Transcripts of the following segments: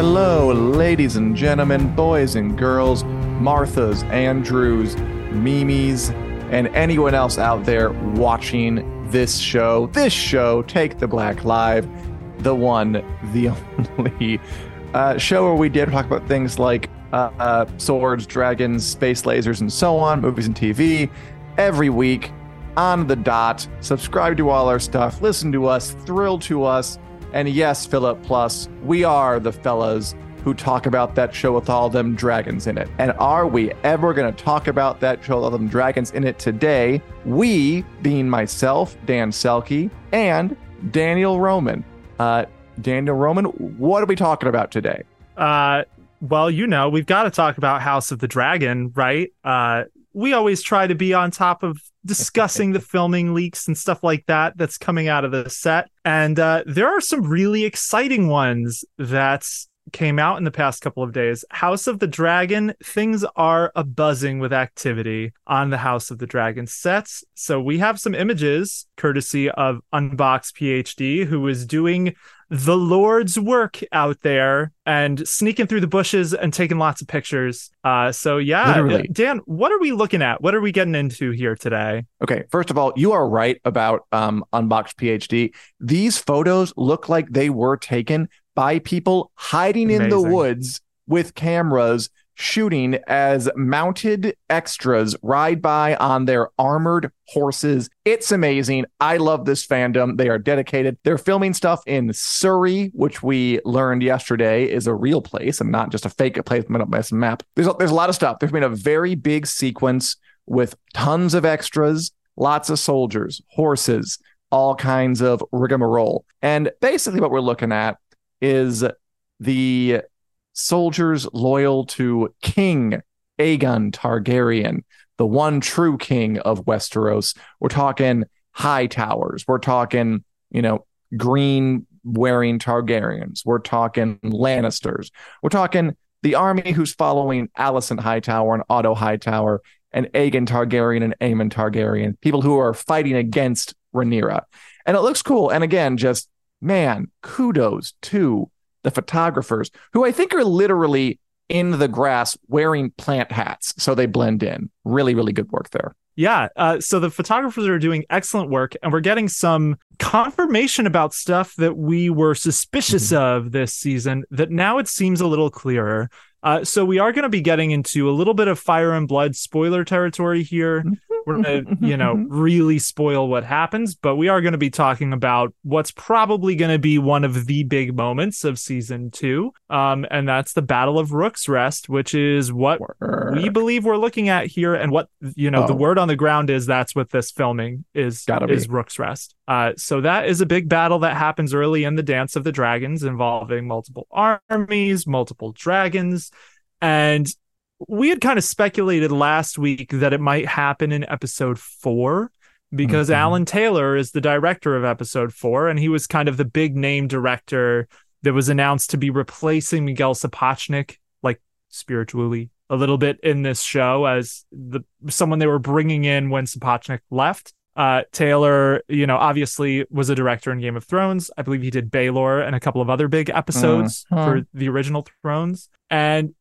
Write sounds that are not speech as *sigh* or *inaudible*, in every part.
Hello, ladies and gentlemen, boys and girls, Marthas, Andrews, Mimis, and anyone else out there watching this show. This show, Take the Black Live, the one, the *laughs* only uh, show where we did talk about things like uh, uh, swords, dragons, space lasers, and so on, movies and TV, every week on the dot. Subscribe to all our stuff, listen to us, thrill to us. And yes, Philip Plus, we are the fellas who talk about that show with all them dragons in it. And are we ever going to talk about that show with all them dragons in it today? We, being myself, Dan Selcke, and Daniel Roman. Uh, Daniel Roman, what are we talking about today? Uh, well, you know, we've got to talk about House of the Dragon, right? Uh, we always try to be on top of discussing the *laughs* filming leaks and stuff like that that's coming out of the set. And uh, there are some really exciting ones that came out in the past couple of days. House of the Dragon, things are a buzzing with activity on the House of the Dragon sets. So we have some images courtesy of Unbox PhD, who is doing the Lord's work out there and sneaking through the bushes and taking lots of pictures. Uh, so yeah, Literally. Dan, what are we looking at? What are we getting into here today? Okay, first of all, you are right about um, Unboxed PhD. These photos look like they were taken by people hiding in the woods with cameras shooting as mounted extras ride by on their armored horses. It's amazing. I love this fandom. They are dedicated. They're filming stuff in Surrey, which we learned yesterday is a real place and not just a fake place made up by some map. There's a, there's a lot of stuff. There's been a very big sequence with tons of extras, lots of soldiers, horses, all kinds of rigmarole. And basically what we're looking at is the soldiers loyal to King Aegon Targaryen, the one true king of Westeros. We're talking Hightowers. We're talking, you know, green wearing Targaryens. We're talking Lannisters. We're talking the army who's following Alicent Hightower and Otto Hightower and Aegon Targaryen and Aemond Targaryen, people who are fighting against Rhaenyra. And it looks cool. And again, just man, kudos to the photographers who I think are literally in the grass wearing plant hats so they blend in. Really, really good work there. Yeah. Uh, so the photographers are doing excellent work, and we're getting some confirmation about stuff that we were suspicious of this season that now it seems a little clearer. Uh, so we are going to be getting into a little bit of fire and blood spoiler territory here. We're going to, you know, really spoil what happens, but we are going to be talking about what's probably going to be one of the big moments of season two. Um, and that's the Battle of Rook's Rest, which is what we believe we're looking at here, and what you know, the Oh. word on the ground is that's what this filming is Gotta be. is Rook's Rest. Uh, so that is a big battle that happens early in the Dance of the Dragons, involving multiple armies, multiple dragons, and we had kind of speculated last week that it might happen in episode four because Mhm. Alan Taylor is the director of episode four, and he was kind of the big name director that was announced to be replacing Miguel Sapochnik, like spiritually a little bit in this show as the someone they were bringing in when Sapochnik left. Uh, Taylor, you know, obviously was a director in Game of Thrones. I believe he did Baelor and a couple of other big episodes Mhm. for the original Thrones. And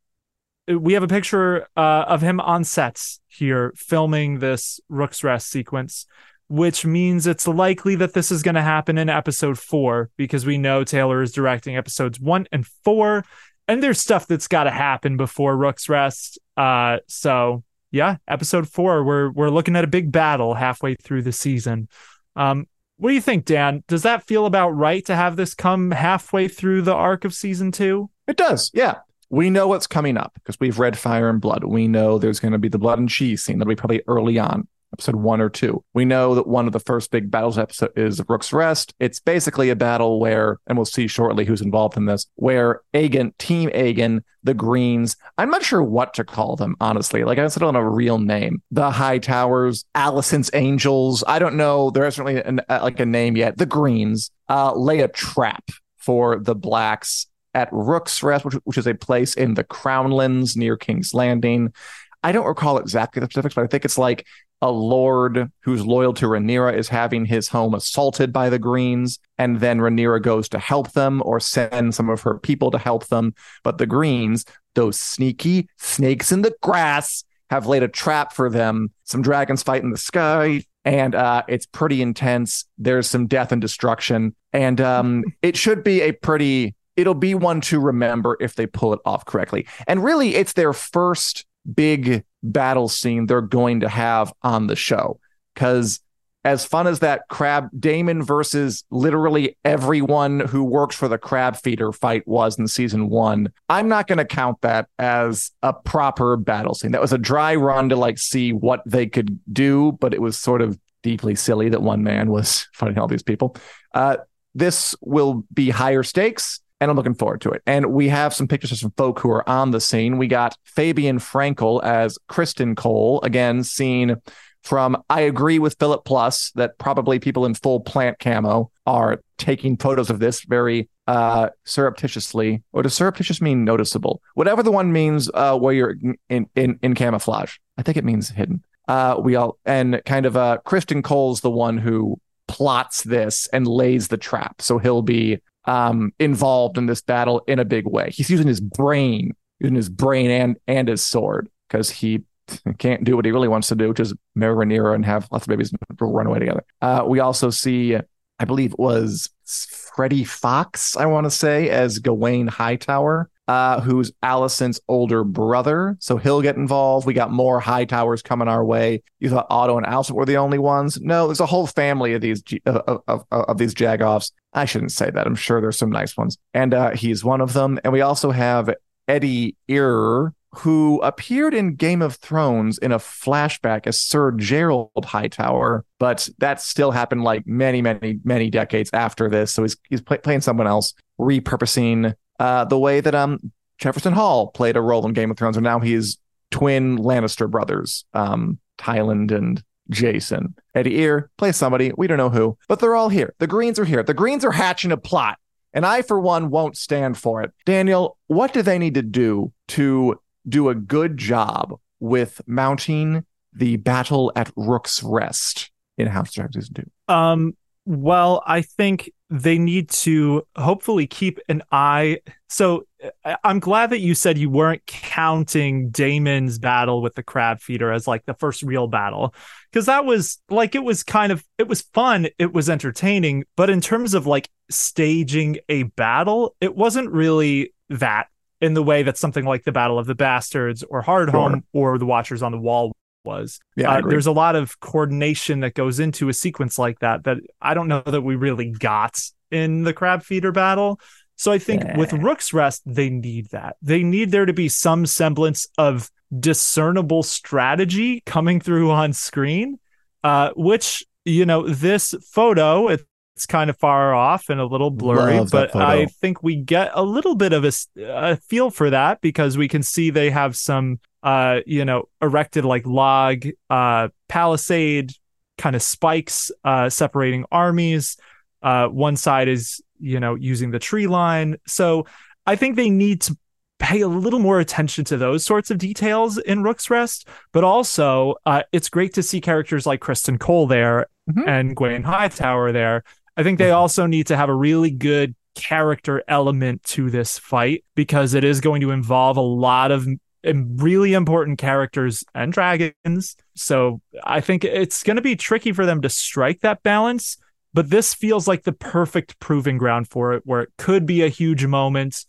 we have a picture uh, of him on sets here filming this Rook's Rest sequence, which means it's likely that this is going to happen in episode four because we know Taylor is directing episodes one and four, and there's stuff that's got to happen before Rook's Rest. Uh, so yeah, episode four, we're we're looking at a big battle halfway through the season. Um, what do you think, Dan? Does that feel about right to have this come halfway through the arc of season two? It does, yeah. We know what's coming up because we've read Fire and Blood. We know there's going to be the blood and cheese scene. That'll be probably early on episode one or two. We know that one of the first big battles episode is Rook's Rest. It's basically a battle where, and we'll see shortly who's involved in this, where Aegon, Team Aegon, the Greens, I'm not sure what to call them, honestly. Like I said on a real name. The Hightowers, Alicent's Angels. I don't know. There isn't really an, uh, like a name yet. The Greens uh, lay a trap for the Blacks at Rook's Rest, which, which is a place in the Crownlands near King's Landing. I don't recall exactly the specifics, but I think it's like a lord who's loyal to Rhaenyra is having his home assaulted by the Greens, and then Rhaenyra goes to help them or send some of her people to help them. But the Greens, those sneaky snakes in the grass, have laid a trap for them. Some dragons fight in the sky, and uh, it's pretty intense. There's some death and destruction, and um, it should be a pretty. It'll be one to remember if they pull it off correctly. And really, it's their first big battle scene they're going to have on the show. Because as fun as that crab Daemon versus literally everyone who works for the crab feeder fight was in season one, I'm not going to count that as a proper battle scene. That was a dry run to like see what they could do, but it was sort of deeply silly that one man was *laughs* fighting all these people. Uh, this will be higher stakes and I'm looking forward to it. And we have some pictures of some folk who are on the scene. We got Fabian Frankel as Criston Cole, again, seen from I agree with Philip Plus that probably people in full plant camo are taking photos of this very uh, surreptitiously. Or does surreptitious mean noticeable? Whatever the one means uh, where you're in, in, in camouflage. I think it means hidden. Uh, we all and kind of uh, Criston Cole's the one who plots this and lays the trap. So he'll be um, involved in this battle in a big way. He's using his brain, using his brain and and his sword because he *laughs* can't do what he really wants to do, which is marry Rhaenyra and have lots of babies run away together. Uh, we also see, I believe it was Freddie Fox, I want to say, as Gwayne Hightower uh, who's Alicent's older brother. So he'll get involved. We got more Hightowers coming our way. You thought Otto and Alicent were the only ones? No, there's a whole family of these of, of, of these Jagoffs. I shouldn't say that. I'm sure there's some nice ones, and uh, he's one of them. And we also have Eddie Eyre, who appeared in Game of Thrones in a flashback as Sir Gerold Hightower, but that still happened like many, many, many decades after this. So he's he's play, playing someone else, repurposing uh, the way that um Jefferson Hall played a role in Game of Thrones, and now he's twin Lannister brothers, um, Tyland and Jason. Eddie Eyre plays somebody, we don't know who, but they're all here. The Greens are here. The Greens are hatching a plot, and I, for one, won't stand for it. Daniel, what do they need to do to do a good job with mounting the battle at Rook's Rest in House of Dragons Season 2? Um, well, I think they need to hopefully keep an eye. So uh, I'm glad that you said you weren't counting Daemon's battle with the crab feeder as like the first real battle. Cause that was like, it was kind of, it was fun. It was entertaining. But in terms of like staging a battle, it wasn't really that in the way that something like the Battle of the Bastards or Hardhome sure. or the Watchers on the Wall was. Yeah, uh, there's a lot of coordination that goes into a sequence like that that I don't know that we really got in the crab feeder battle. So I think yeah. with Rook's Rest, they need that. They need there to be some semblance of discernible strategy coming through on screen, uh, which, you know, this photo, it's kind of far off and a little blurry, Love but I think we get a little bit of a, a, feel for that because we can see they have some uh, you know, erected like log uh, palisade kind of spikes uh, separating armies. Uh, one side is, you know, using the tree line. So I think they need to pay a little more attention to those sorts of details in Rook's Rest. But also, uh, it's great to see characters like Criston Cole there mm-hmm. and Gwayne Hightower there. I think they mm-hmm. also need to have a really good character element to this fight because it is going to involve a lot of really important characters and dragons. So I think it's going to be tricky for them to strike that balance. But this feels like the perfect proving ground for it, where it could be a huge moment.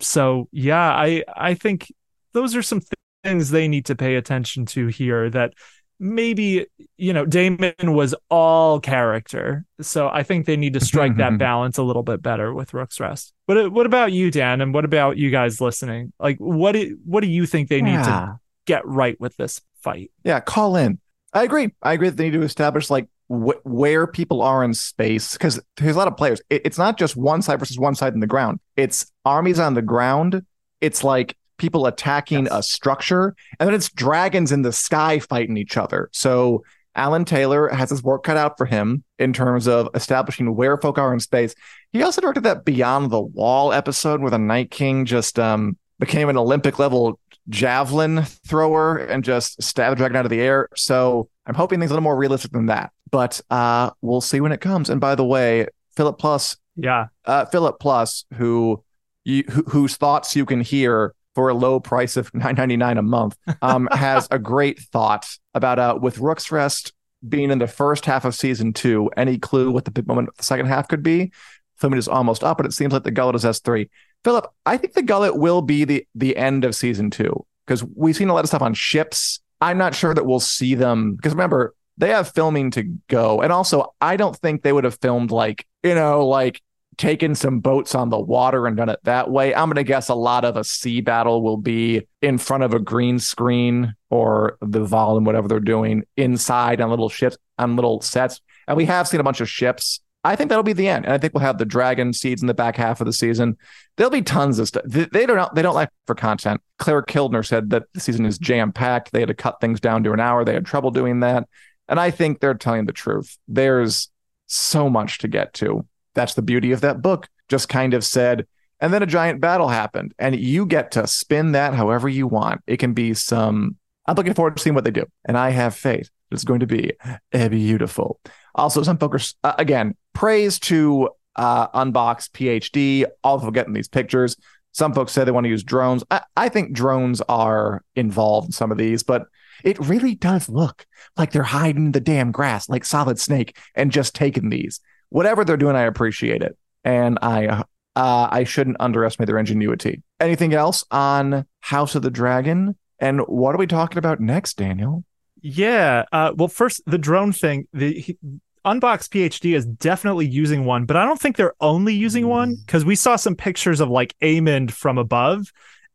So yeah, I I think those are some things they need to pay attention to here. That maybe you know Daemon was all character, so I think they need to strike that *laughs* balance a little bit better with Rook's Rest. But uh, what about you, Dan, and what about you guys listening? Like, what do, what do you think they need yeah. to get right with this fight? Yeah, call in. I agree. I agree that they need to establish like wh- where people are in space because there's a lot of players. It, it's not just one side versus one side in the ground. It's armies on the ground. It's like people attacking yes. a structure, and then it's dragons in the sky fighting each other. So Alan Taylor has his work cut out for him in terms of establishing where folk are in space. He also directed that Beyond the Wall episode where the Night King just um, became an Olympic level javelin thrower and just stabbed the dragon out of the air. So I'm hoping things a little more realistic than that. But uh, we'll see when it comes. And by the way, Philip Plus, yeah, uh, Philip Plus, who you, whose thoughts you can hear for a low price of *laughs* nine ninety nine a month, um, *laughs* has a great thought about uh, with Rook's Rest being in the first half of season two. Any clue what the big moment of the second half could be? Filming is almost up, but it seems like the gullet is S three. Philip, I think the gullet will be the the end of season two because we've seen a lot of stuff on ships. I'm not sure that we'll see them because remember they have filming to go, and also I don't think they would have filmed like you know like taken some boats on the water and done it that way. I'm going to guess a lot of a sea battle will be in front of a green screen or the volume, whatever they're doing inside on little ships, on little sets. And we have seen a bunch of ships. I think that'll be the end. And I think we'll have the dragon seeds in the back half of the season. There'll be tons of stuff. They don't they don't like for content. Clare Kilner said that the season is jam packed. They had to cut things down to an hour. They had trouble doing that. And I think they're telling the truth. There's so much to get to that's the beauty of that book. Just kind of said, and then a giant battle happened, and you get to spin that however you want. It can be some. I'm looking forward to seeing what they do, and I have faith it's going to be beautiful. Also, some folks, uh, again, praise to uh, Unbox PhD. All of getting these pictures. Some folks say they want to use drones. I, I think drones are involved in some of these, but it really does look like they're hiding the damn grass like Solid Snake and just taking these whatever they're doing, I appreciate it, and I uh, I shouldn't underestimate their ingenuity. Anything else on House of the Dragon? And what are we talking about next, Daniel? Yeah. Uh, well, first the drone thing. The he, Unbox PhD is definitely using one, but I don't think they're only using one because we saw some pictures of like Aemond from above,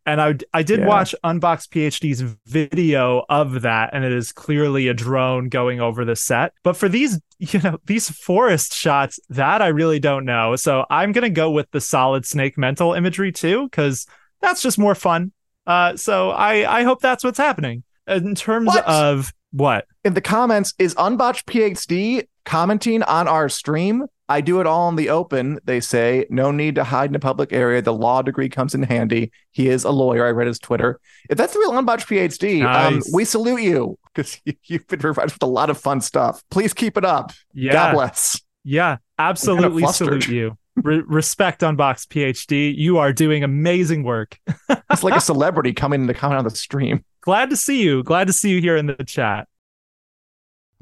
and I I did yeah. watch Unbox PhD's video of that, and it is clearly a drone going over the set. But for these, *laughs* you know, these forest shots, that I really don't know. So I'm gonna go with the solid snake mental imagery too, because that's just more fun. Uh, so I I hope that's what's happening in terms what? of what in the comments is Unbox PhD commenting on our stream I do it all in the open, they say. No need to hide in a public area. The law degree comes in handy. He is a lawyer. I read his Twitter. If that's the real Unbox PhD, um, nice. um, we salute you because *laughs* you've been provided with a lot of fun stuff. Please keep it up. Yeah. God bless. Yeah, absolutely kind of salute you. Re- respect Unbox PhD. You are doing amazing work. it's like a *laughs* celebrity coming in to comment on the stream. Glad to see you. Glad to see you here in the chat.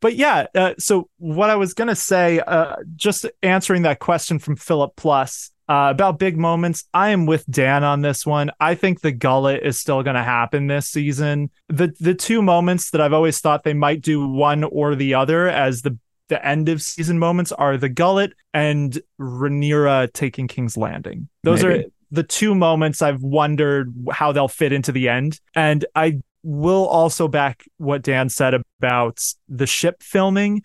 But yeah, uh, so what I was gonna say, uh, just answering that question from Philip Plus uh, about big moments, I am with Dan on this one. I think the gullet is still going to happen this season. The the two moments that I've always thought they might do one or the other as the the end of season moments are the gullet and Rhaenyra taking King's Landing. Those Maybe. are the two moments I've wondered how they'll fit into the end. And I will also back what Dan said about the ship filming.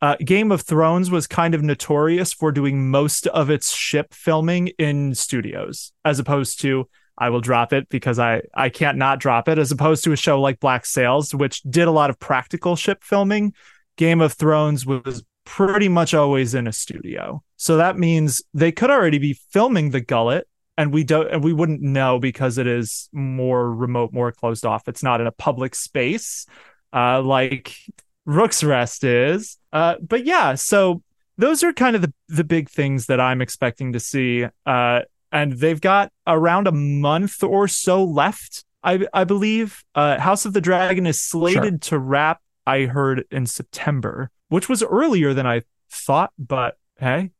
Uh, Game of Thrones was kind of notorious for doing most of its ship filming in studios, as opposed to I will drop it because I I can't not drop it. As opposed to a show like Black Sails, which did a lot of practical ship filming. Game of Thrones was pretty much always in a studio, so that means they could already be filming the Gullet and we don't and we wouldn't know because it is more remote more closed off. It's not in a public space uh like rook's rest is. Uh but yeah so those are kind of the the big things that i'm expecting to see uh and they've got around a month or so left i i believe. Uh house of the dragon is slated sure. to wrap i heard in september which was earlier than i thought but hey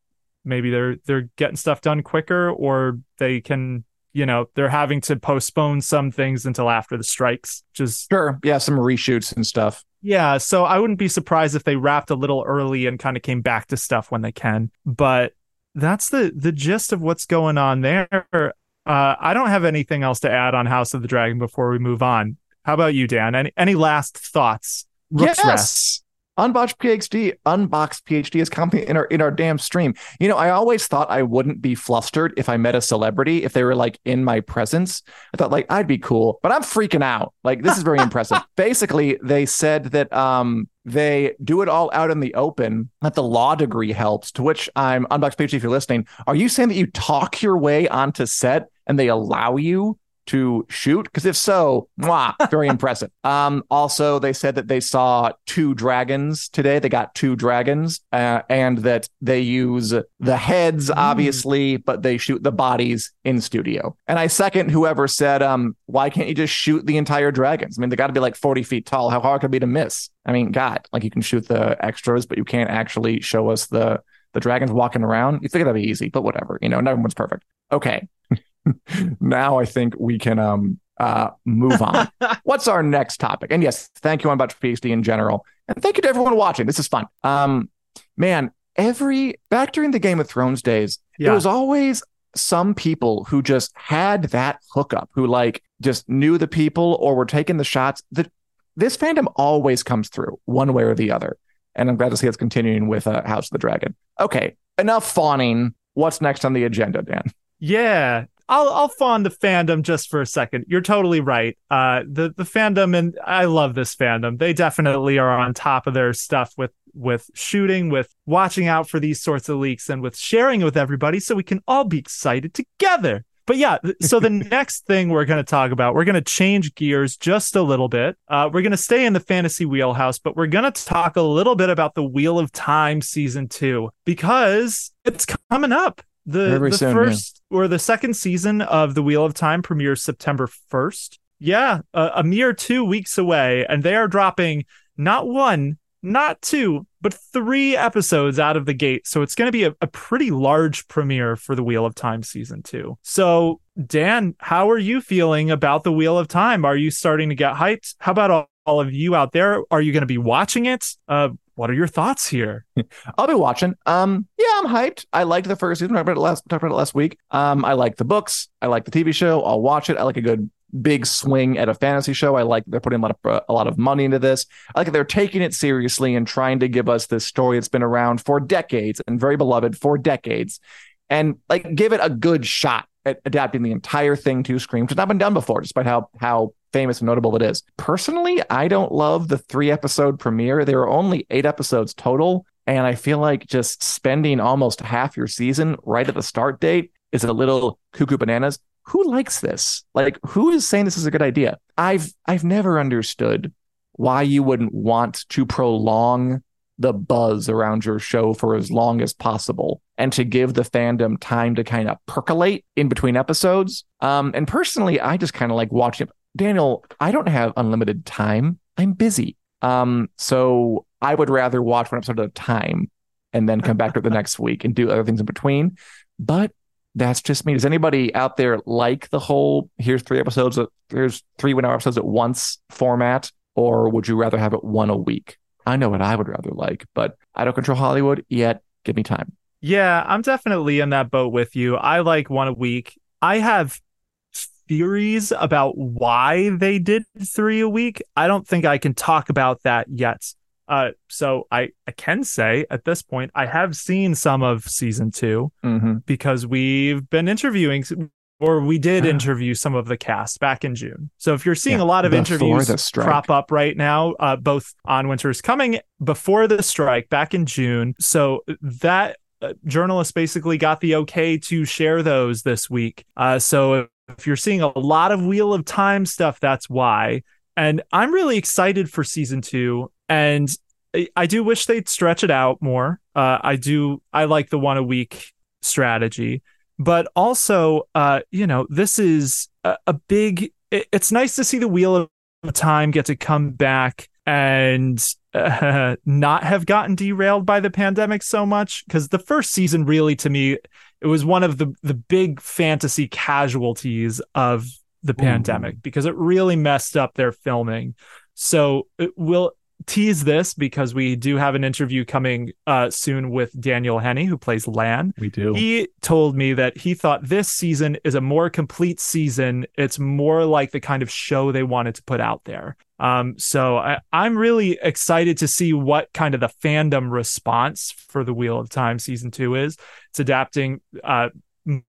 maybe they're they're getting stuff done quicker or they can you know they're having to postpone some things until after the strikes just sure. Yeah some reshoots and stuff. Yeah so i wouldn't be surprised if they wrapped a little early and kind of came back to stuff when they can but that's the the gist of what's going on there. Uh, i don't have anything else to add on house of the dragon before we move on. How about you dan? Any any last thoughts? Rook's yes. Rest. Unboxed PhD, unboxed PhD is coming in our in our damn stream. You know, I always thought I wouldn't be flustered if I met a celebrity if they were like in my presence. I thought like I'd be cool, but I'm freaking out. Like this is very *laughs* impressive. Basically, they said that um they do it all out in the open that the law degree helps to which i'm unboxed phd if you're listening are you saying that you talk your way onto set and they allow you to shoot? Because if so, mwah, very *laughs* impressive. Um, also, they said that they saw two dragons today. They got two dragons, uh, and that they use the heads, mm. obviously, but they shoot the bodies in studio. And I second whoever said, um, why can't you just shoot the entire dragons? I mean, they got to be like 40 feet tall. How hard could it be to miss? I mean, God, like you can shoot the extras, but you can't actually show us the the dragons walking around. You think that'd be easy, but whatever. You know, not everyone's perfect. Okay. *laughs* now I think we can um uh move on. *laughs* What's our next topic? And yes, thank you on about PhD in general. And thank you to everyone watching. This is fun. Um man, every back during the Game of Thrones days, yeah. there was always some people who just had that hookup, who like just knew the people or were taking the shots. That this fandom always comes through one way or the other. And I'm glad to see it's continuing with uh, House of the Dragon. Okay, enough fawning. What's next on the agenda, Dan? Yeah, I'll I'll fawn the fandom just for a second. You're totally right. Uh, the the fandom and I love this fandom. They definitely are on top of their stuff with with shooting, with watching out for these sorts of leaks, and with sharing it with everybody, so we can all be excited together. But yeah, so the *laughs* next thing we're going to talk about, we're going to change gears just a little bit. Uh, we're going to stay in the fantasy wheelhouse, but we're going to talk a little bit about the Wheel of Time season two because it's coming up. The, the soon, first yeah. or the second season of The Wheel of Time premieres September 1st. Yeah, a, a mere two weeks away. And they are dropping not one, not two, but three episodes out of the gate. So it's going to be a, a, pretty large premiere for The Wheel of Time season two. So, Dan, how are you feeling about The Wheel of Time? Are you starting to get hyped? How about all, all of you out there? Are you going to be watching it? Uh, what are your thoughts here? I'll be watching. Um, yeah, I'm hyped. I liked the first season. I talked about it last week. Um, I like the books. I like the TV show. I'll watch it. I like a good big swing at a fantasy show. I like they're putting a lot of a lot of money into this. I like they're taking it seriously and trying to give us this story that's been around for decades and very beloved for decades, and like give it a good shot at adapting the entire thing to screen, which has not been done before, despite how how famous and notable it is. Personally, I don't love the three episode premiere. There are only eight episodes total. And I feel like just spending almost half your season right at the start date is a little cuckoo bananas. Who likes this? Like, who is saying this is a good idea? I've I've never understood why you wouldn't want to prolong the buzz around your show for as long as possible and to give the fandom time to kind of percolate in between episodes. Um, and personally, I just kind of like watching Daniel, I don't have unlimited time. I'm busy. Um, so I would rather watch one episode at a time and then come back to the *laughs* next week and do other things in between. But that's just me. Does anybody out there like the whole here's three episodes, here's three one hour episodes at once format, or would you rather have it one a week? I know what I would rather like, but I don't control Hollywood yet. Give me time. Yeah, I'm definitely in that boat with you. I like one a week. I have theories about why they did three a week. I don't think I can talk about that yet. Uh, so I, I can say at this point, I have seen some of season 2 mm-hmm. because we've been interviewing or we did interview some of the cast back in June. So if you're seeing yeah, a lot of interviews crop up right now, uh, both on Winter's Coming before the strike back in June. So that uh, journalist basically got the okay to share those this week. Uh, so if you're seeing a lot of Wheel of Time stuff, that's why. And I'm really excited for season two. And I do wish they'd stretch it out more. Uh, I do. I like the one a week strategy, but also, uh, you know, this is a, a big. It, it's nice to see the Wheel of Time get to come back and uh, *laughs* not have gotten derailed by the pandemic so much because the first season really to me it was one of the the big fantasy casualties of the Ooh. pandemic because it really messed up their filming so it will tease this because we do have an interview coming uh, soon with Daniel Henney, who plays Lan. We do. He told me that he thought this season is a more complete season. It's more like the kind of show they wanted to put out there. Um, so I, I'm really excited to see what kind of the fandom response for the Wheel of Time season two is. It's adapting uh,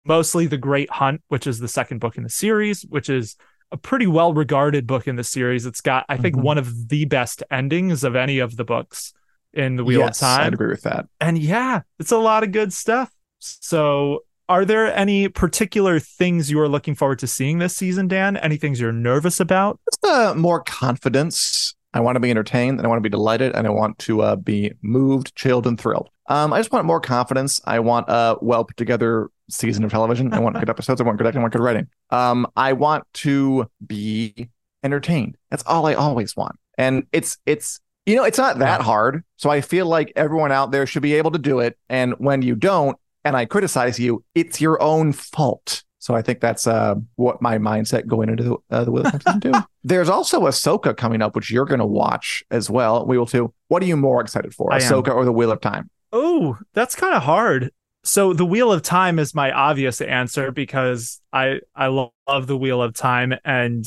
mostly The Great Hunt, which is the second book in the series, which is a pretty well regarded book in the series. It's got, I think, mm-hmm. one of the best endings of any of the books in the Wheel yes, of Time. I'd agree with that. And yeah, it's a lot of good stuff. So, are there any particular things you are looking forward to seeing this season, Dan? Any things you're nervous about? Just uh, more confidence. I want to be entertained and I want to be delighted and I want to uh, be moved, chilled, and thrilled. Um, I just want more confidence. I want a well put together season of television. I want good *laughs* episodes. I want good acting. I want good writing. Um, I want to be entertained. That's all I always want. And it's it's you know it's not that hard. So I feel like everyone out there should be able to do it. And when you don't, and I criticize you, it's your own fault. So I think that's uh, what my mindset going into the, uh, the Wheel of Time season. There's also Ahsoka coming up, which you're going to watch as well. We will too. What are you more excited for, I Ahsoka am. or the Wheel of Time? Oh, that's kind of hard. So the Wheel of Time is my obvious answer because I I love the Wheel of Time and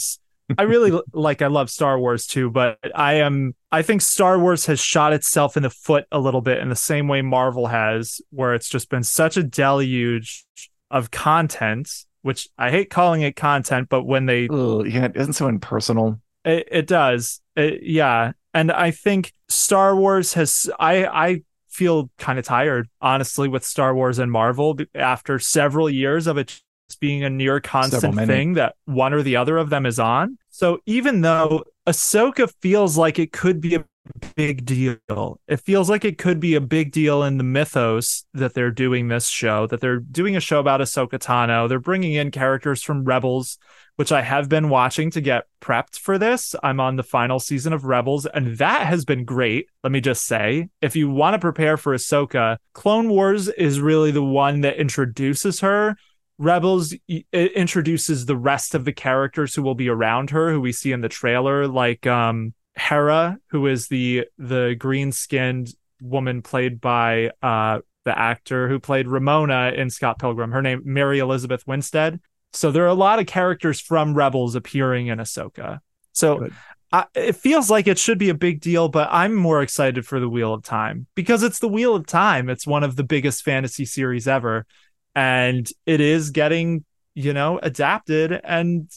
I really *laughs* like I love Star Wars too, but I am I think Star Wars has shot itself in the foot a little bit in the same way Marvel has, where it's just been such a deluge of content, which I hate calling it content, but when they Ugh, yeah, it isn't so impersonal. It, it does, it, yeah, and I think Star Wars has I I feel kind of tired, honestly, with Star Wars and Marvel after several years of it being a near constant thing that one or the other of them is on. So even though Ahsoka feels like it could be a big deal, it feels like it could be a big deal in the mythos that they're doing this show, that they're doing a show about Ahsoka Tano. They're bringing in characters from Rebels which I have been watching to get prepped for this. I'm on the final season of Rebels, and that has been great. Let me just say, if you want to prepare for Ahsoka, Clone Wars is really the one that introduces her. Rebels introduces the rest of the characters who will be around her, who we see in the trailer, like um, Hera, who is the the green skinned woman played by uh, the actor who played Ramona in Scott Pilgrim. Her name Mary Elizabeth Winstead. So there are a lot of characters from Rebels appearing in Ahsoka. So I, it feels like it should be a big deal, but I'm more excited for the Wheel of Time because it's the Wheel of Time. It's one of the biggest fantasy series ever, and it is getting you know adapted. And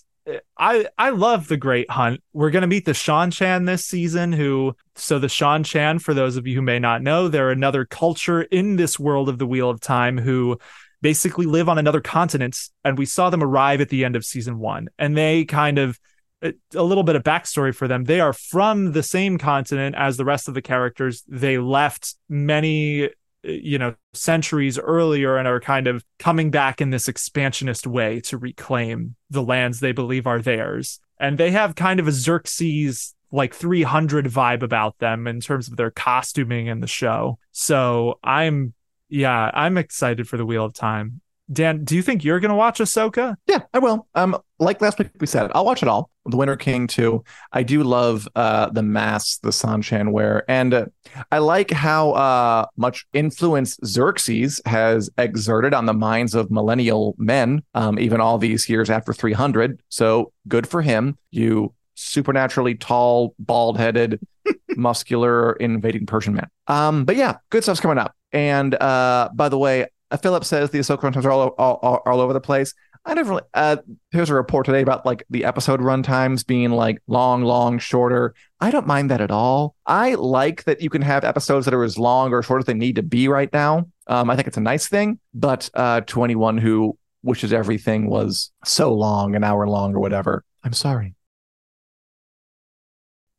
I I love the Great Hunt. We're gonna meet the Seanchan this season. Who so the Seanchan, for those of you who may not know, they're another culture in this world of the Wheel of Time who basically live on another continent. And we saw them arrive at the end of season one. And they kind of, uh, a little bit of backstory for them. They are from the same continent as the rest of the characters. They left many, you know, centuries earlier and are kind of coming back in this expansionist way to reclaim the lands they believe are theirs. And they have kind of a Xerxes like 300 vibe about them in terms of their costuming in the show. So I'm yeah, I'm excited for the Wheel of Time. Dan, do you think you're going to watch Ahsoka? Yeah, I will. Um, like last week we said, I'll watch it all. The Winter King too. I do love uh the masks the Seanchan wear, and uh, I like how uh much influence Xerxes has exerted on the minds of millennial men, um, even all these years after 300. So good for him. You supernaturally tall, bald headed, *laughs* muscular, invading Persian man. Um, but yeah, good stuff's coming up. And uh, by the way, Philip says the Ahsoka runtimes are all, all, all over the place. I never. Really, uh, there's a report today about like the episode runtimes being like long, long, shorter. I don't mind that at all. I like that you can have episodes that are as long or short as they need to be right now. Um, I think it's a nice thing. But uh, to anyone who wishes everything was so long, an hour long or whatever, I'm sorry.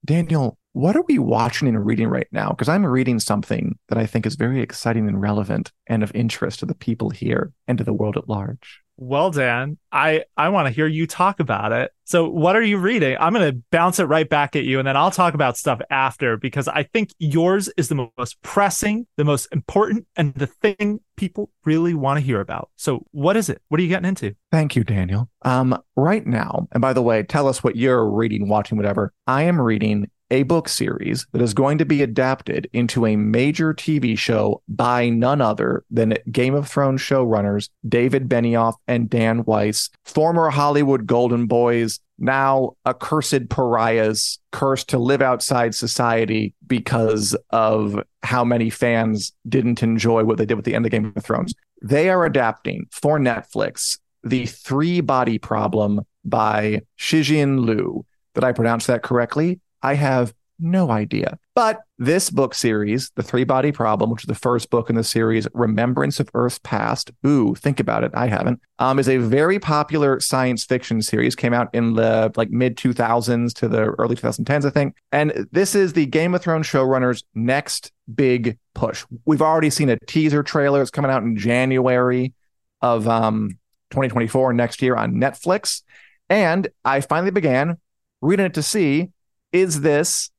Daniel, what are we watching and reading right now? Because I'm reading something that I think is very exciting and relevant and of interest to the people here and to the world at large. Well, Dan, I I want to hear you talk about it. So, what are you reading? I'm going to bounce it right back at you and then I'll talk about stuff after because I think yours is the most pressing, the most important and the thing people really want to hear about. So, what is it? What are you getting into? Thank you, Daniel. Um right now, and by the way, tell us what you're reading, watching, whatever. I am reading a book series that is going to be adapted into a major TV show by none other than Game of Thrones showrunners David Benioff and Dan Weiss, former Hollywood Golden Boys, now accursed pariahs, cursed to live outside society because of how many fans didn't enjoy what they did with the end of Game of Thrones. They are adapting for Netflix the Three Body Problem by Cixin Liu. Did I pronounce that correctly? I have no idea. But this book series, The Three Body Problem, which is the first book in the series, Remembrance of Earth's Past. Ooh, think about it. I haven't. Um, is a very popular science fiction series. Came out in the like mid 2000s to the early 2010s, I think. And this is the Game of Thrones showrunners' next big push. We've already seen a teaser trailer. It's coming out in January of um 2024 next year on Netflix. And I finally began reading it to see is this,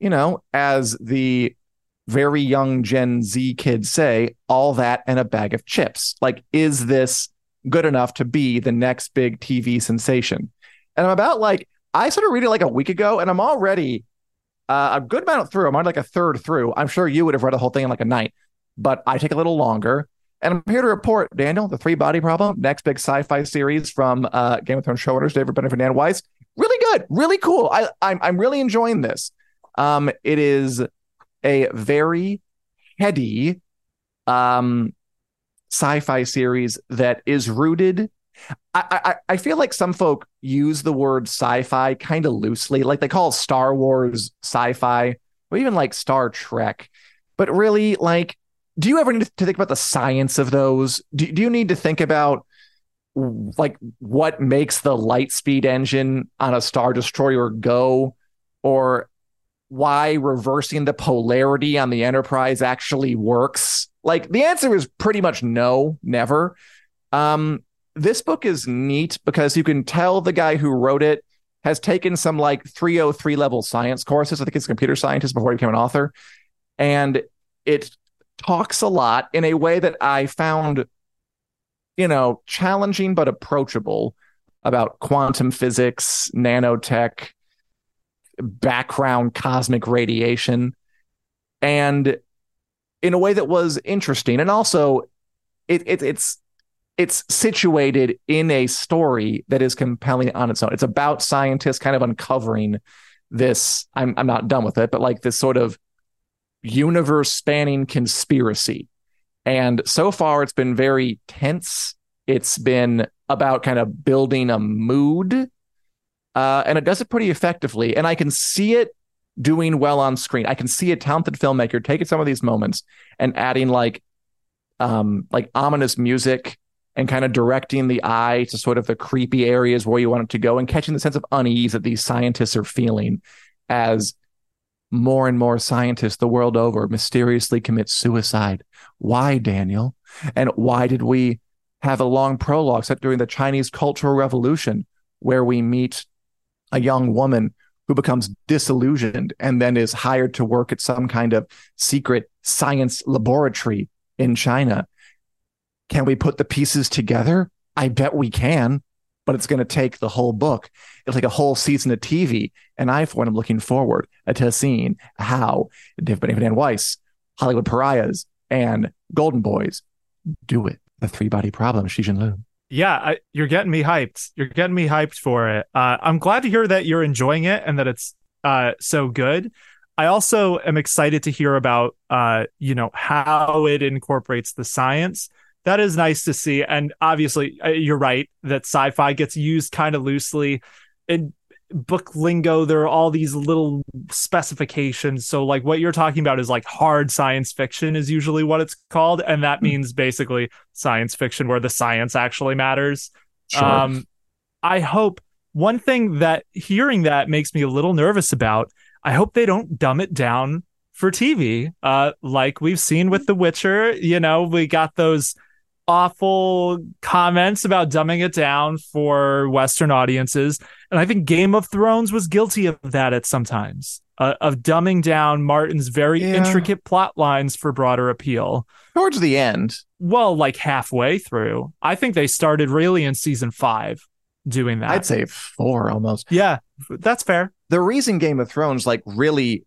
you know, as the very young Gen Z kids say, all that and a bag of chips? Like, is this good enough to be the next big TV sensation? And I'm about like, I started reading like a week ago, and I'm already uh, a good amount through. I'm on like a third through. I'm sure you would have read the whole thing in like a night, but I take a little longer. And I'm here to report, Daniel, the three body problem, next big sci-fi series from uh, Game of Thrones showrunners David Benioff and Dan Weiss, really good, really cool. I I'm I'm really enjoying this. Um, it is a very heady um sci-fi series that is rooted. I, I I feel like some folk use the word sci-fi kind of loosely, like they call Star Wars sci-fi, or even like Star Trek. But really, like, do you ever need to think about the science of those? Do, do you need to think about like what makes the light speed engine on a star destroyer go? Or why reversing the polarity on the enterprise actually works? Like the answer is pretty much no never. Um this book is neat because you can tell the guy who wrote it has taken some like 303 level science courses. I think he's a computer scientist before he became an author. And it talks a lot in a way that i found you know, challenging but approachable about quantum physics, nanotech, background cosmic radiation, and in a way that was interesting. And also, it, it, it's it's situated in a story that is compelling on its own. It's about scientists kind of uncovering this. I'm I'm not done with it, but like this sort of universe spanning conspiracy and so far, it's been very tense. It's been about kind of building a mood. Uh, and it does it pretty effectively. And I can see it doing well on screen. I can see a talented filmmaker taking some of these moments and adding like um like ominous music and kind of directing the eye to sort of the creepy areas where you want it to go and catching the sense of unease that these scientists are feeling as more and more scientists the world over mysteriously commit suicide. Why, Daniel? And why did we have a long prologue set during the Chinese Cultural Revolution where we meet a young woman who becomes disillusioned and then is hired to work at some kind of secret science laboratory in China. Can we put the pieces together? I bet we can, but it's going to take the whole book. It'll take a whole season of TV. And I, for one, am looking forward to seeing how David Benioff Weiss, Hollywood Pariahs, and Golden Boys do it. The three body problem, Xi Jinlu. Yeah, I, you're getting me hyped. You're getting me hyped for it. Uh, I'm glad to hear that you're enjoying it and that it's uh, so good. I also am excited to hear about, uh, you know, how it incorporates the science. That is nice to see. And obviously, uh, you're right that sci-fi gets used kind of loosely. In book lingo, there are all these little specifications. So, like what you're talking about is like hard science fiction is usually what it's called, and that hmm. means basically science fiction where the science actually matters. Sure. Um, I hope one thing that hearing that makes me a little nervous about I hope they don't dumb it down for TV, uh, like we've seen with The Witcher. You know, we got those awful comments about dumbing it down for Western audiences. And I think Game of Thrones was guilty of that at sometimes, uh, of dumbing down Martin's very yeah. intricate plot lines for broader appeal. Towards the end. Well, like halfway through. I think they started really in season five doing that. I'd say four almost. Yeah, that's fair. The reason Game of Thrones like really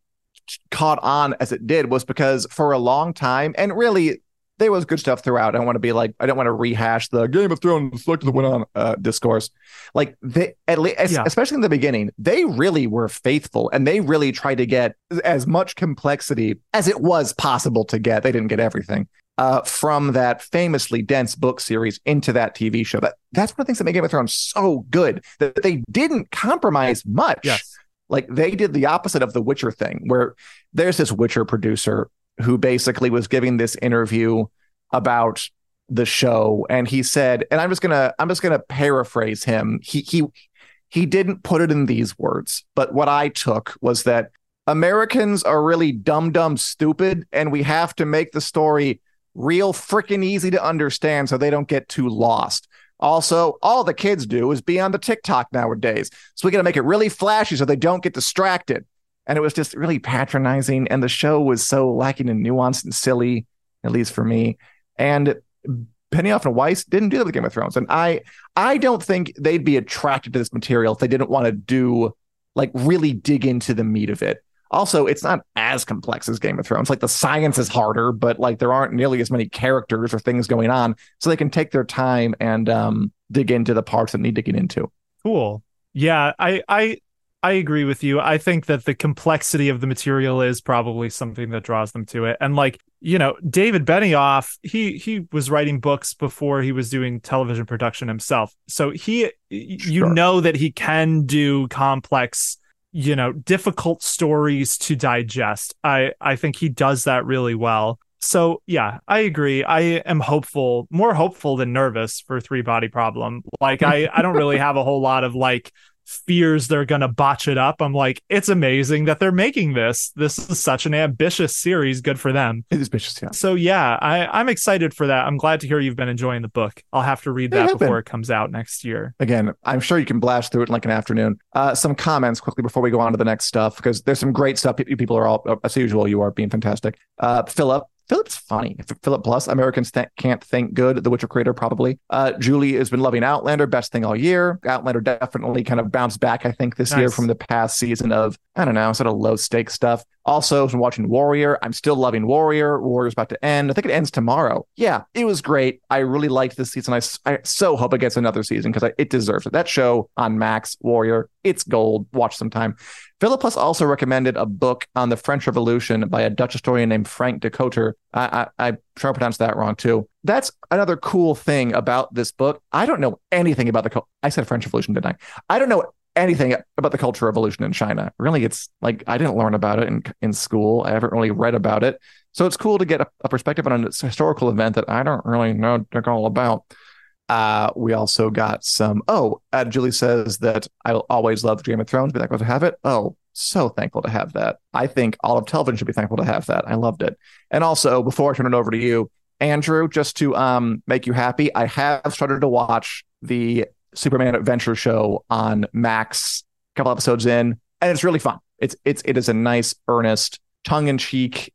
caught on as it did was because for a long time, and really there was good stuff throughout. I don't want to be like I don't want to rehash the Game of Thrones look that went on uh, discourse. Like they at least, yeah. especially in the beginning, they really were faithful and they really tried to get as much complexity as it was possible to get. They didn't get everything, uh, from that famously dense book series into that TV show. That that's one of the things that made Game of Thrones so good that they didn't compromise much. Yes. Like they did the opposite of the Witcher thing, where there's this Witcher producer who basically was giving this interview about the show, and he said, and I'm just gonna I'm just gonna paraphrase him. He he he didn't put it in these words, but what I took was that Americans are really dumb dumb stupid, and we have to make the story real freaking easy to understand so they don't get too lost. Also, all the kids do is be on the TikTok nowadays. So we got to make it really flashy so they don't get distracted. And it was just really patronizing. And the show was so lacking in nuance and silly, at least for me. And Benioff and Weiss didn't do that with Game of Thrones. And I I don't think they'd be attracted to this material if they didn't want to do like really dig into the meat of it. Also, it's not as complex as Game of Thrones. Like the science is harder, but like there aren't nearly as many characters or things going on, so they can take their time and um, dig into the parts that need digging into. Cool. Yeah, I I I agree with you. I think that the complexity of the material is probably something that draws them to it. And like, you know, David Benioff, he he was writing books before he was doing television production himself. So he you sure. know that he can do complex you know difficult stories to digest i i think he does that really well so yeah i agree i am hopeful more hopeful than nervous for three body problem like i i don't really have a whole lot of like fears they're going to botch it up. I'm like, it's amazing that they're making this. This is such an ambitious series. Good for them. It is ambitious, yeah. So yeah, I, I'm excited for that. I'm glad to hear you've been enjoying the book. I'll have to read that before been. it comes out next year. Again, I'm sure you can blast through it in like an afternoon. Uh, some comments quickly before we go on to the next stuff because there's some great stuff. You people are all, as usual, you are being fantastic. Uh, Philip Philip's funny. Philip Plus, Americans th- can't think good. The Witcher creator, probably. Uh, Julie has been loving Outlander, best thing all year. Outlander definitely kind of bounced back, I think, this nice. year from the past season of, I don't know, sort of low stakes stuff. Also, from watching Warrior, I'm still loving Warrior. Warrior's about to end. I think it ends tomorrow. Yeah, it was great. I really liked this season. I, I so hope it gets another season because it deserves it. That show on Max, Warrior, it's gold. Watch sometime. Philip Plus also recommended a book on the French Revolution by a Dutch historian named Frank Dikötter. I, I, I try to pronounce that wrong too. That's another cool thing about this book. I don't know anything about the. I said French Revolution, didn't I? I don't know anything about the Cultural Revolution in China. Really, it's like I didn't learn about it in in school. I haven't really read about it, so it's cool to get a, a perspective on a historical event that I don't really know all about. Uh, we also got some. Oh, uh, Julie says that I always loved Game of Thrones. Be thankful to have it. Oh, so thankful to have that. I think all of television should be thankful to have that. I loved it. And also, before I turn it over to you, Andrew, just to um, make you happy, I have started to watch the Superman Adventure show on Max. A couple episodes in, and it's really fun. It's it's it is a nice, earnest, tongue in cheek,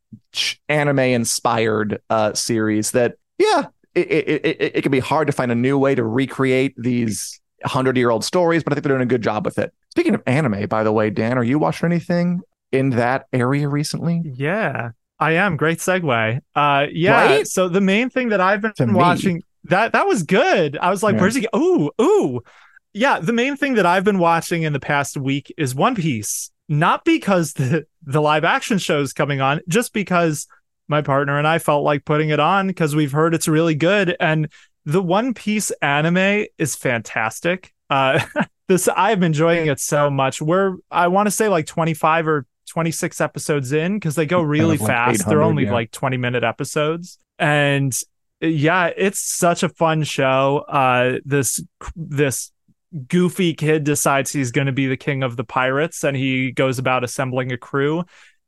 anime inspired uh, series that yeah, it, it, it, it can be hard to find a new way to recreate these hundred year old stories, but I think they're doing a good job with it. Speaking of anime, by the way, Dan, are you watching anything in that area recently? Yeah, I am. Great segue. Uh, yeah. Right? So the main thing that I've been watching that that was good. I was like, yeah. where's he? Ooh, ooh. Yeah, the main thing that I've been watching in the past week is One Piece. Not because the the live action show is coming on, just because my partner and I felt like putting it on because we've heard it's really good. And the One Piece anime is fantastic. Uh, *laughs* this I'm enjoying it so much. We're I want to say like 25 or 26 episodes in because they go really like fast. They're only yeah. like 20 minute episodes. And yeah, it's such a fun show. Uh this this goofy kid decides he's going to be the king of the pirates and he goes about assembling a crew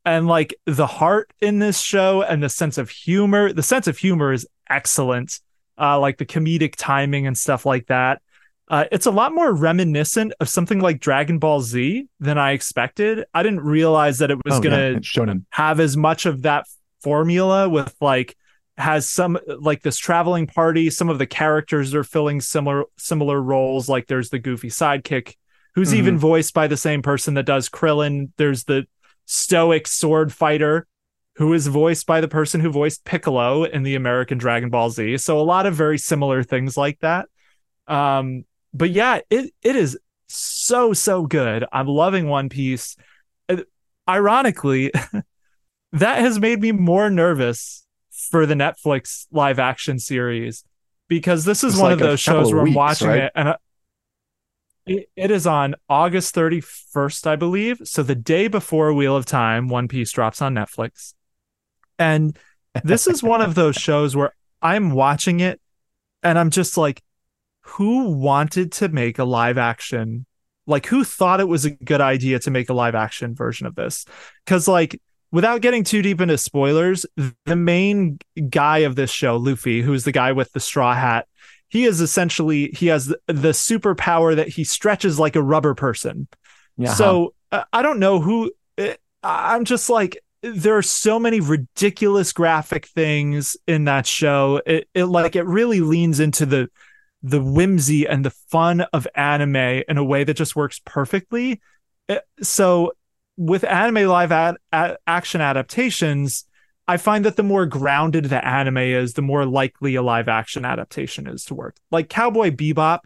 and like the heart in this show and the sense of humor the sense of humor is excellent uh like the comedic timing and stuff like that uh, it's a lot more reminiscent of something like Dragon Ball Z than I expected. I didn't realize that it was oh, going to yeah. have as much of that formula with like has some like this traveling party. Some of the characters are filling similar similar roles. Like there's the goofy sidekick who's mm-hmm. even voiced by the same person that does Krillin. There's the stoic sword fighter who is voiced by the person who voiced Piccolo in the American Dragon Ball Z. So a lot of very similar things like that. Um, but yeah, it it is so so good. I'm loving One Piece. Ironically, *laughs* that has made me more nervous for the Netflix live action series because this is it's one like of those shows where weeks, I'm watching right? it and I, it, is on August 31st, I believe. So the day before Wheel of Time, One Piece drops on Netflix. And this is one of those shows where I'm watching it and I'm just like, who wanted to make a live action? Like, who thought it was a good idea to make a live action version of this? Because, like, without getting too deep into spoilers, the main guy of this show, Luffy, who's the guy with the straw hat, he is essentially he has the, superpower that he stretches like a rubber person. Yeah. So uh, I don't know who. Uh, I'm just like there are so many ridiculous graphic things in that show. It, it like it really leans into the the whimsy and the fun of anime in a way that just works perfectly. Uh, so with anime live ad, ad, action adaptations, I find that the more grounded the anime is, the more likely a live action adaptation is to work. Like Cowboy Bebop,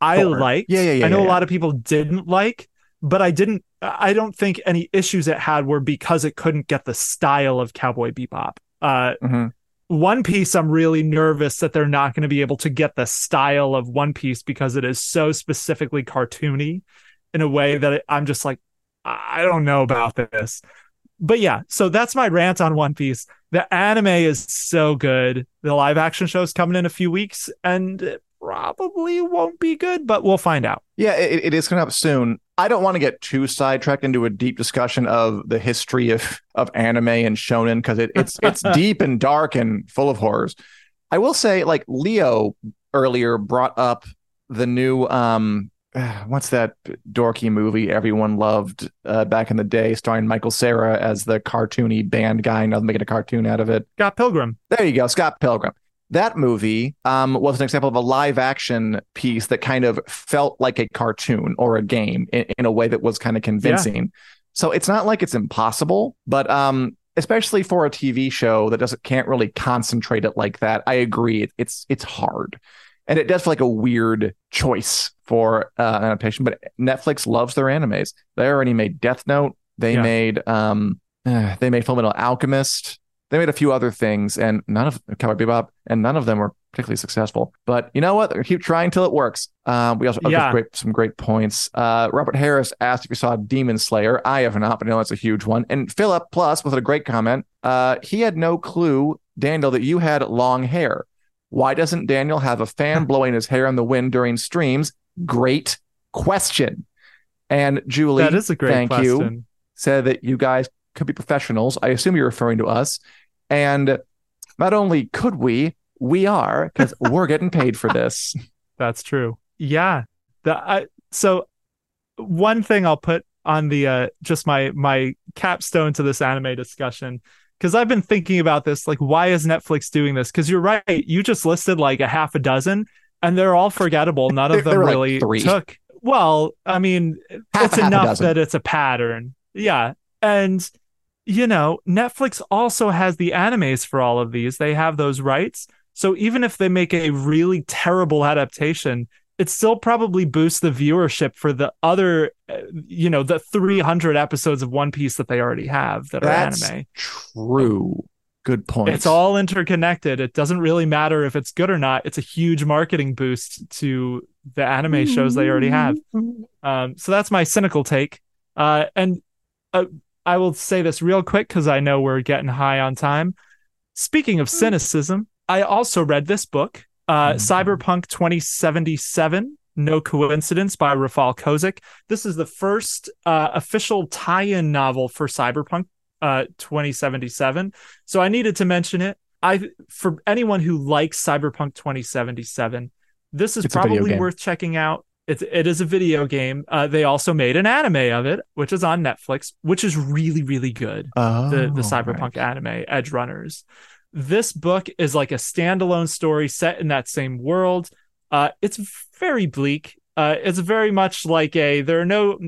I like. Yeah, yeah, yeah. I know yeah, yeah. a lot of people didn't like, but I didn't. I don't think any issues it had were because it couldn't get the style of Cowboy Bebop. Uh, mm-hmm. One Piece, I'm really nervous that they're not going to be able to get the style of One Piece because it is so specifically cartoony in a way that I'm just like, I don't know about this. But yeah, so that's my rant on One Piece. The anime is so good. The live action show is coming in a few weeks and it probably won't be good, but we'll find out. Yeah, it, it is coming up soon. I don't want to get too sidetracked into a deep discussion of the history of of anime and shonen because it, it's it's *laughs* deep and dark and full of horrors. I will say, like Leo earlier brought up the new um *sighs* what's that dorky movie everyone loved uh, back in the day, starring Michael Cera as the cartoony band guy, now making a cartoon out of it. Scott Pilgrim. There you go, Scott Pilgrim. That movie um, was an example of a live action piece that kind of felt like a cartoon or a game in, in a way that was kind of convincing. Yeah. So it's not like it's impossible, but um, especially for a TV show that doesn't can't really concentrate it like that. I agree, it, it's it's hard and it does feel like a weird choice for uh, an adaptation. But Netflix loves their animes. They already made Death Note. They yeah. made um, uh, they made Fullmetal Alchemist. They made a few other things, and none of Cowboy Bebop, and none of them were particularly successful. But you know what? They're keep trying till it works. Um, we also yeah. great, some great points. Uh, Robert Harris asked if you saw Demon Slayer. I have not, but I know that's a huge one. And Philip Plus with a great comment. Uh, he had no clue, Daniel, that you had long hair. Why doesn't Daniel have a fan *laughs* blowing his hair in the wind during streams? Great question. And Julie, that is a great thank question. you, said that you guys could be professionals. I assume you're referring to us. And not only could we, we are because *laughs* we're getting paid for this. That's true. Yeah. The, I, so one thing I'll put on the uh just my my capstone to this anime discussion because I've been thinking about this. Like, why is Netflix doing this? Because you're right. You just listed like a half a dozen, and they're all forgettable. None of them really like took. Well, I mean, half it's enough that it's a pattern. Yeah, and you know, Netflix also has the animes for all of these. They have those rights. So even if they make a really terrible adaptation, it still probably boosts the viewership for the other, uh, you know, the 300 episodes of One Piece that they already have that That's are anime. True. Good point. It's all interconnected. It doesn't really matter if it's good or not. It's a huge marketing boost to the anime shows they already have. Um, so that's my cynical take. Uh, and uh, I will say this real quick because I know we're getting high on time. Speaking of cynicism, I also read this book uh. Cyberpunk 2077, No Coincidence by Rafal Kozik. This is the first uh, official tie in novel for Cyberpunk uh, 2077. So I needed to mention it. I For anyone who likes Cyberpunk 2077, this is it's probably worth checking out. It's, it is a video game. Uh, they also made an anime of it, which is on Netflix, which is really, really good. Oh, the the Cyberpunk right. anime, Edgerunners. This book is like a standalone story set in that same world. Uh, it's very bleak. Uh, it's very much like a there are no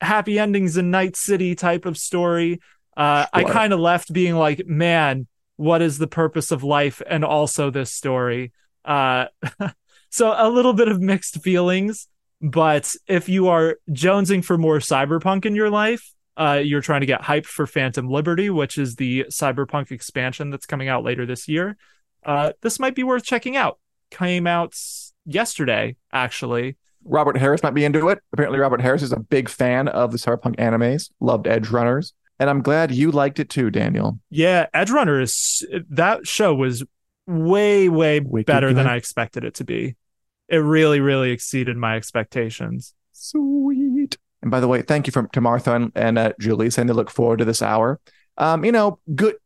happy endings in Night City type of story. Uh, sure. I kind of left being like, man, what is the purpose of life? And also this story. Uh, *laughs* so a little bit of mixed feelings. But if you are jonesing for more cyberpunk in your life, uh, you're trying to get hyped for Phantom Liberty, which is the cyberpunk expansion that's coming out later this year. Uh, this might be worth checking out. Came out yesterday, actually. Robert Harris might be into it. Apparently, Robert Harris is a big fan of the cyberpunk animes, loved Edge Runners, And I'm glad you liked it too, Daniel. Yeah, Edgerunner is that show was way, way Wicked better good. than I expected it to be. It really, really exceeded my expectations. Sweet. And by the way, thank you from to Martha and, and uh, Julie saying they look forward to this hour. Um, you know, good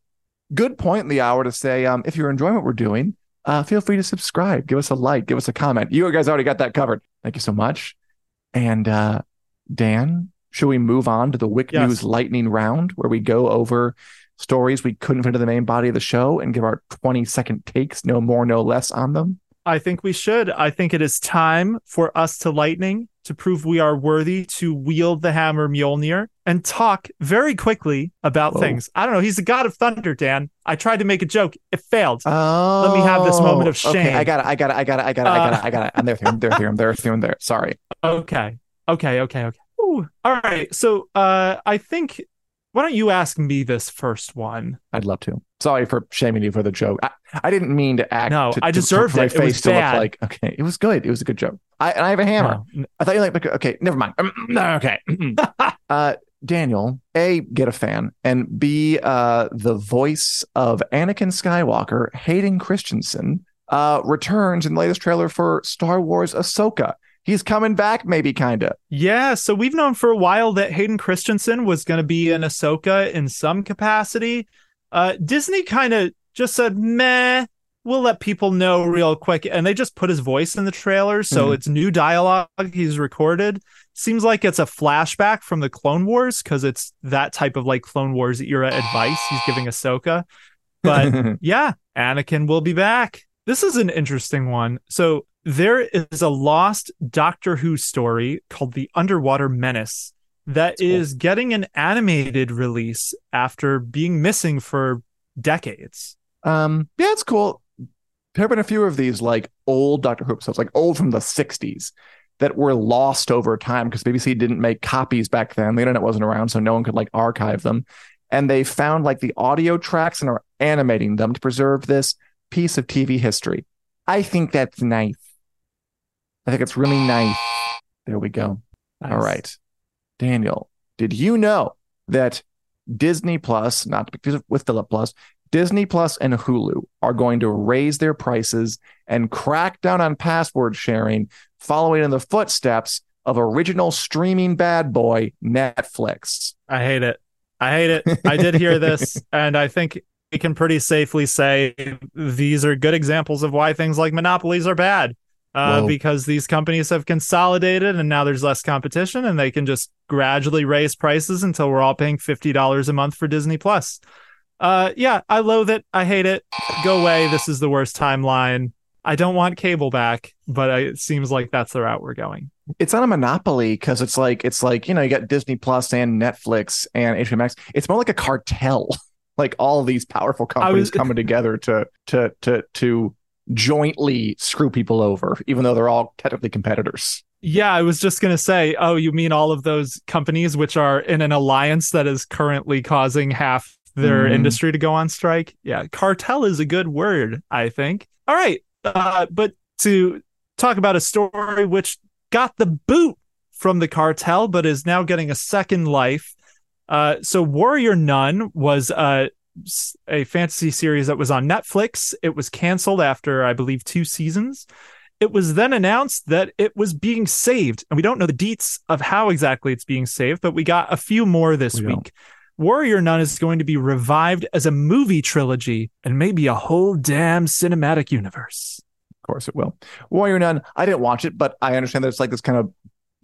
good point in the hour to say um, if you're enjoying what we're doing, uh, feel free to subscribe, give us a like, give us a comment. You guys already got that covered. Thank you so much. And uh, Dan, should we move on to the WiC yes. News lightning round where we go over stories we couldn't fit into the main body of the show and give our 20 second takes, no more, no less on them? I think we should. I think it is time for us to lightning to prove we are worthy to wield the hammer Mjolnir and talk very quickly about Whoa. things. I don't know. He's the god of thunder, Dan. I tried to make a joke. It failed. Oh, Let me have this moment of shame. Okay, I got it. I got it. I got it. I got it. I got it. I got it. I'm there. I'm there. I'm there. I'm there. Sorry. *laughs* Okay. Okay. Okay. Okay. Ooh. All right. So uh, I think why don't you ask me this first one? I'd love to. Sorry for shaming you for the joke. I, I didn't mean to act. No, to, I deserved to, it. My face it to bad. look like okay. It was good. It was a good joke. I and I have a hammer. No. I thought you like okay. Never mind. Um, no, okay. *laughs* uh, Daniel, a get a fan, and b uh, the voice of Anakin Skywalker, Hayden Christensen, uh, returns in the latest trailer for Star Wars Ahsoka he's coming back, maybe kind of. Yeah. So we've known for a while that Hayden Christensen was going to be in Ahsoka in some capacity. Uh, Disney kind of just said, meh, we'll let people know real quick. And they just put his voice in the trailer. So mm-hmm. it's new dialogue he's recorded. Seems like it's a flashback from the Clone Wars because it's that type of like Clone Wars era advice he's giving Ahsoka. But *laughs* yeah, Anakin will be back. This is an interesting one. So there is a lost Doctor Who story called The Underwater Menace that That's is cool. getting an animated release after being missing for decades. Um, yeah, it's cool. There have been a few of these like old Doctor Who episodes, like old from the 60s, that were lost over time because BBC didn't make copies back then. The internet wasn't around, so no one could like archive them. And they found like the audio tracks and are animating them to preserve this piece of TV history. I think that's nice. I think it's really nice. There we go. Nice. All right. Daniel, did you know that Disney Plus, not with Philip Plus, Disney Plus and Hulu are going to raise their prices and crack down on password sharing, following in the footsteps of original streaming bad boy Netflix. I hate it. I hate it. I did hear this, *laughs* and I think we can pretty safely say these are good examples of why things like monopolies are bad uh, Whoa. because these companies have consolidated and now there's less competition and they can just gradually raise prices until we're all paying $50 a month for Disney Plus. Uh, yeah, I loathe it. I hate it. Go away. This is the worst timeline. I don't want cable back, but I, it seems like that's the route we're going. It's not a monopoly because it's like it's like you know you got Disney Plus and Netflix and HBO Max. It's more like a cartel. *laughs* like all these powerful companies was- coming together to to to to jointly screw people over, even though they're all technically competitors. Yeah, I was just going to say, oh, you mean all of those companies which are in an alliance that is currently causing half their Mhm. industry to go on strike? Yeah, cartel is a good word, I think. All right. Uh, but to talk about a story which got the boot from the cartel, but is now getting a second life. Uh, so, Warrior Nun was uh, s- a fantasy series that was on Netflix. It was canceled after, I believe, two seasons. It was then announced that it was being saved, and we don't know the deets of how exactly it's being saved, but we got a few more this We don't. week. Warrior Nun is going to be revived as a movie trilogy and maybe a whole damn cinematic universe. Of course it will. Warrior Nun, I didn't watch it, but I understand that it's like this kind of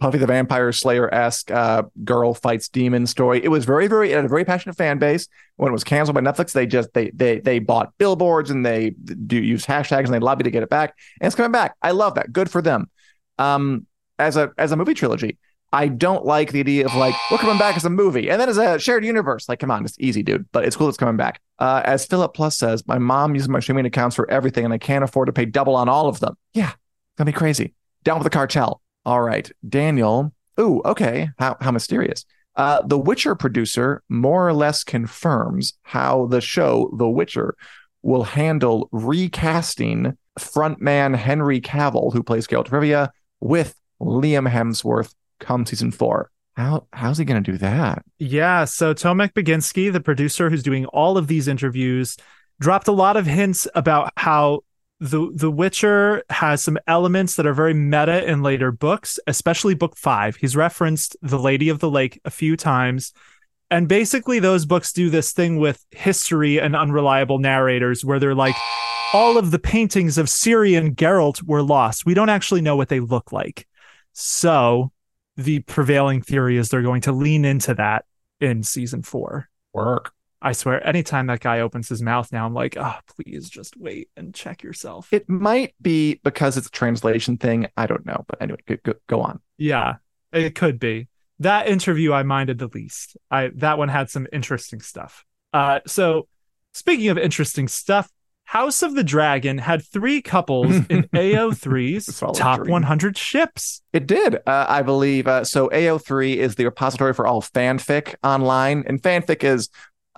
Buffy the Vampire Slayer esque uh, girl fights demon story. It was very, very, it had a very passionate fan base. When it was canceled by Netflix, they just they they they bought billboards and they do use hashtags and they lobby to get it back. And it's coming back. I love that. Good for them. Um, as a as a movie trilogy, I don't like the idea of like we're coming back as a movie and then as a shared universe. Like, come on, it's easy, dude. But it's cool it's coming back. Uh, as Philip Plus says, my mom uses my streaming accounts for everything, and I can't afford to pay double on all of them. Yeah, gonna be crazy. Down with the cartel. All right, Daniel. Ooh, okay. How how mysterious. Uh, the Witcher producer more or less confirms how the show The Witcher will handle recasting frontman Henry Cavill, who plays Geralt Rivia, with Liam Hemsworth come season four. How how's he going to do that? Yeah, so Tomek Baginski, the producer who's doing all of these interviews, dropped a lot of hints about how the The Witcher has some elements that are very meta in later books, especially book 5. He's referenced The Lady of the Lake a few times. And basically those books do this thing with history and unreliable narrators where they're like all of the paintings of Ciri and Geralt were lost. We don't actually know what they look like. So the prevailing theory is they're going to lean into that in season four. Work. I swear, anytime that guy opens his mouth now, I'm like, oh, please just wait and check yourself. It might be because it's a translation thing. I don't know, but anyway, go, go, go on. yeah, it could be. That interview I minded the least. I that one had some interesting stuff. Uh, so speaking of interesting stuff, House of the Dragon had three couples *laughs* in AO3's top dream. 100 ships. It did, uh, I believe. Uh, so AO3 is the repository for all fanfic online, and fanfic is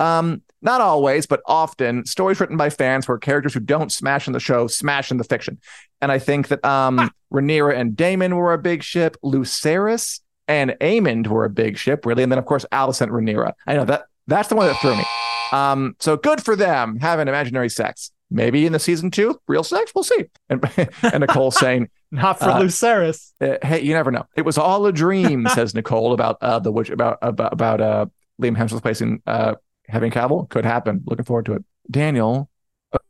um, not always, but often stories written by fans where characters who don't smash in the show smash in the fiction. And I think that um, Rhaenyra and Daemon were a big ship, Lucerys and Aemond were a big ship, really, and then of course Alicent and Rhaenyra. I know that that's the one that threw me. Um, so good for them having imaginary sex. Maybe in the season two, real sex. We'll see. And, *laughs* and Nicole *laughs* saying, Not for Uh, Lucerys. uh, hey, you never know. It was all a dream, *laughs* says Nicole about uh, the witch about about about uh, Liam Hemsworth placing uh, having Cavill. Could happen. Looking forward to it. Daniel,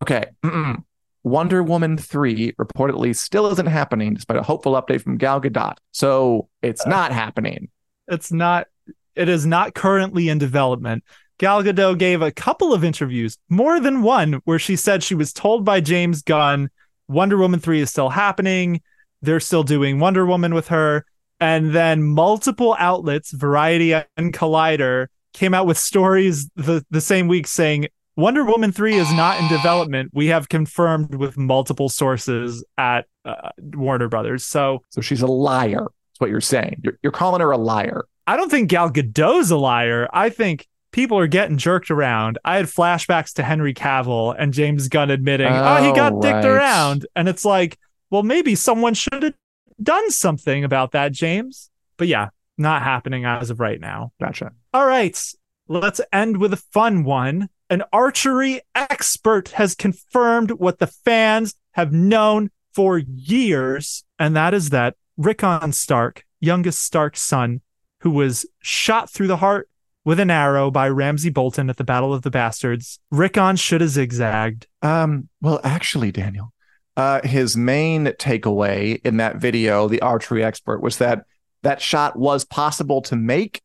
okay. Mm-mm. Wonder Woman three reportedly still isn't happening, despite a hopeful update from Gal Gadot. So it's not happening. It's not. It is not currently in development. Gal Gadot gave a couple of interviews, more than one, where she said she was told by James Gunn Wonder Woman 3 is still happening. They're still doing Wonder Woman with her. And then multiple outlets, Variety and Collider, came out with stories the, the same week saying Wonder Woman 3 is not in development. We have confirmed with multiple sources at uh, Warner Brothers. So So she's a liar. That's what you're saying. You're, you're calling her a liar. I don't think Gal Gadot's a liar. I think people are getting jerked around. I had flashbacks to Henry Cavill and James Gunn admitting, "Oh, he got Oh, dicked around," and it's like, well, maybe someone should have done something about that, James. But yeah, not happening as of right now. Gotcha. All right, let's end with a fun one. An archery expert has confirmed what the fans have known for years, and that is that Rickon Stark, youngest Stark's son, who was shot through the heart with an arrow by Ramsay Bolton at the Battle of the Bastards, Rickon should have zigzagged. Um, well, actually, Daniel, Uh, his main takeaway in that video, the archery expert, was that that shot was possible to make.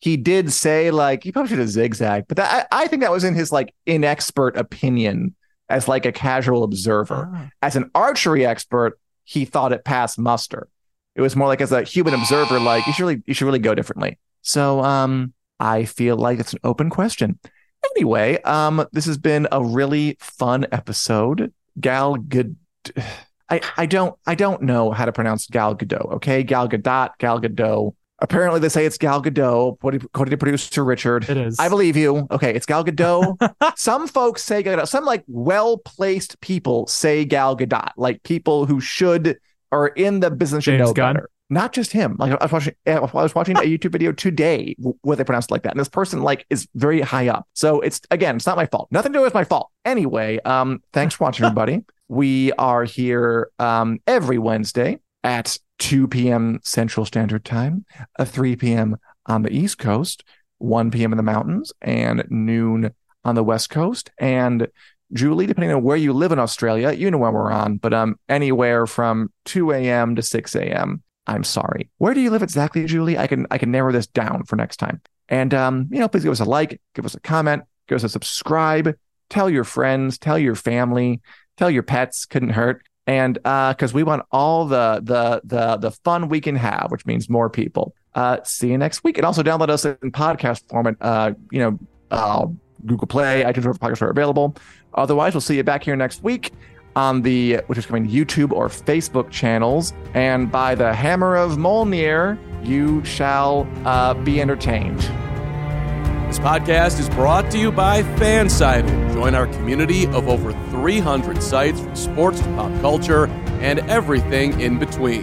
He did say like he probably should have zigzagged, but that, I, I think that was in his like inexpert opinion as like a casual observer. Ah. As an archery expert, he thought it passed muster. It was more like as a human observer, like you should really you should really go differently. So um, I feel like it's an open question. Anyway, um, this has been a really fun episode. Gal Gad. I, I don't I don't know how to pronounce Gal Gadot. Okay, Gal Gadot, Gal Gadot. Apparently, they say it's Gal Gadot. What according to producer Richard, It is. I believe you. Okay, it's Gal Gadot. *laughs* some folks say Gal Gadot. Some like well placed people say Gal Gadot, like people who should are in the business should know Gunn? better. Not just him. Like I was watching, I was watching a YouTube video today where they pronounced it like that, and this person like is very high up. So it's again, it's not my fault. Nothing to do with my fault. Anyway, um, thanks for watching, everybody. We are here um every Wednesday at 2 p.m. Central Standard Time, uh, 3 p.m. on the East Coast, 1 p.m. in the mountains, and noon on the West Coast. And Julie, depending on where you live in Australia, you know when we're on, but um, anywhere from 2 a.m. to 6 a.m. I'm sorry. Where do you live exactly, Julie? I can I can narrow this down for next time. And um, you know, please give us a like, give us a comment, give us a subscribe, tell your friends, tell your family, tell your pets, couldn't hurt. And uh, because we want all the the the the fun we can have, which means more people. Uh, see you next week, and also download us in podcast format. Uh, you know, uh, Google Play, iTunes, wherever podcasts are available. Otherwise, we'll see you back here next week on the which is coming YouTube or Facebook channels. And by the hammer of Mjolnir, you shall uh, be entertained. This podcast is brought to you by Fansided. Join our community of over 300 sites from sports to pop culture and everything in between.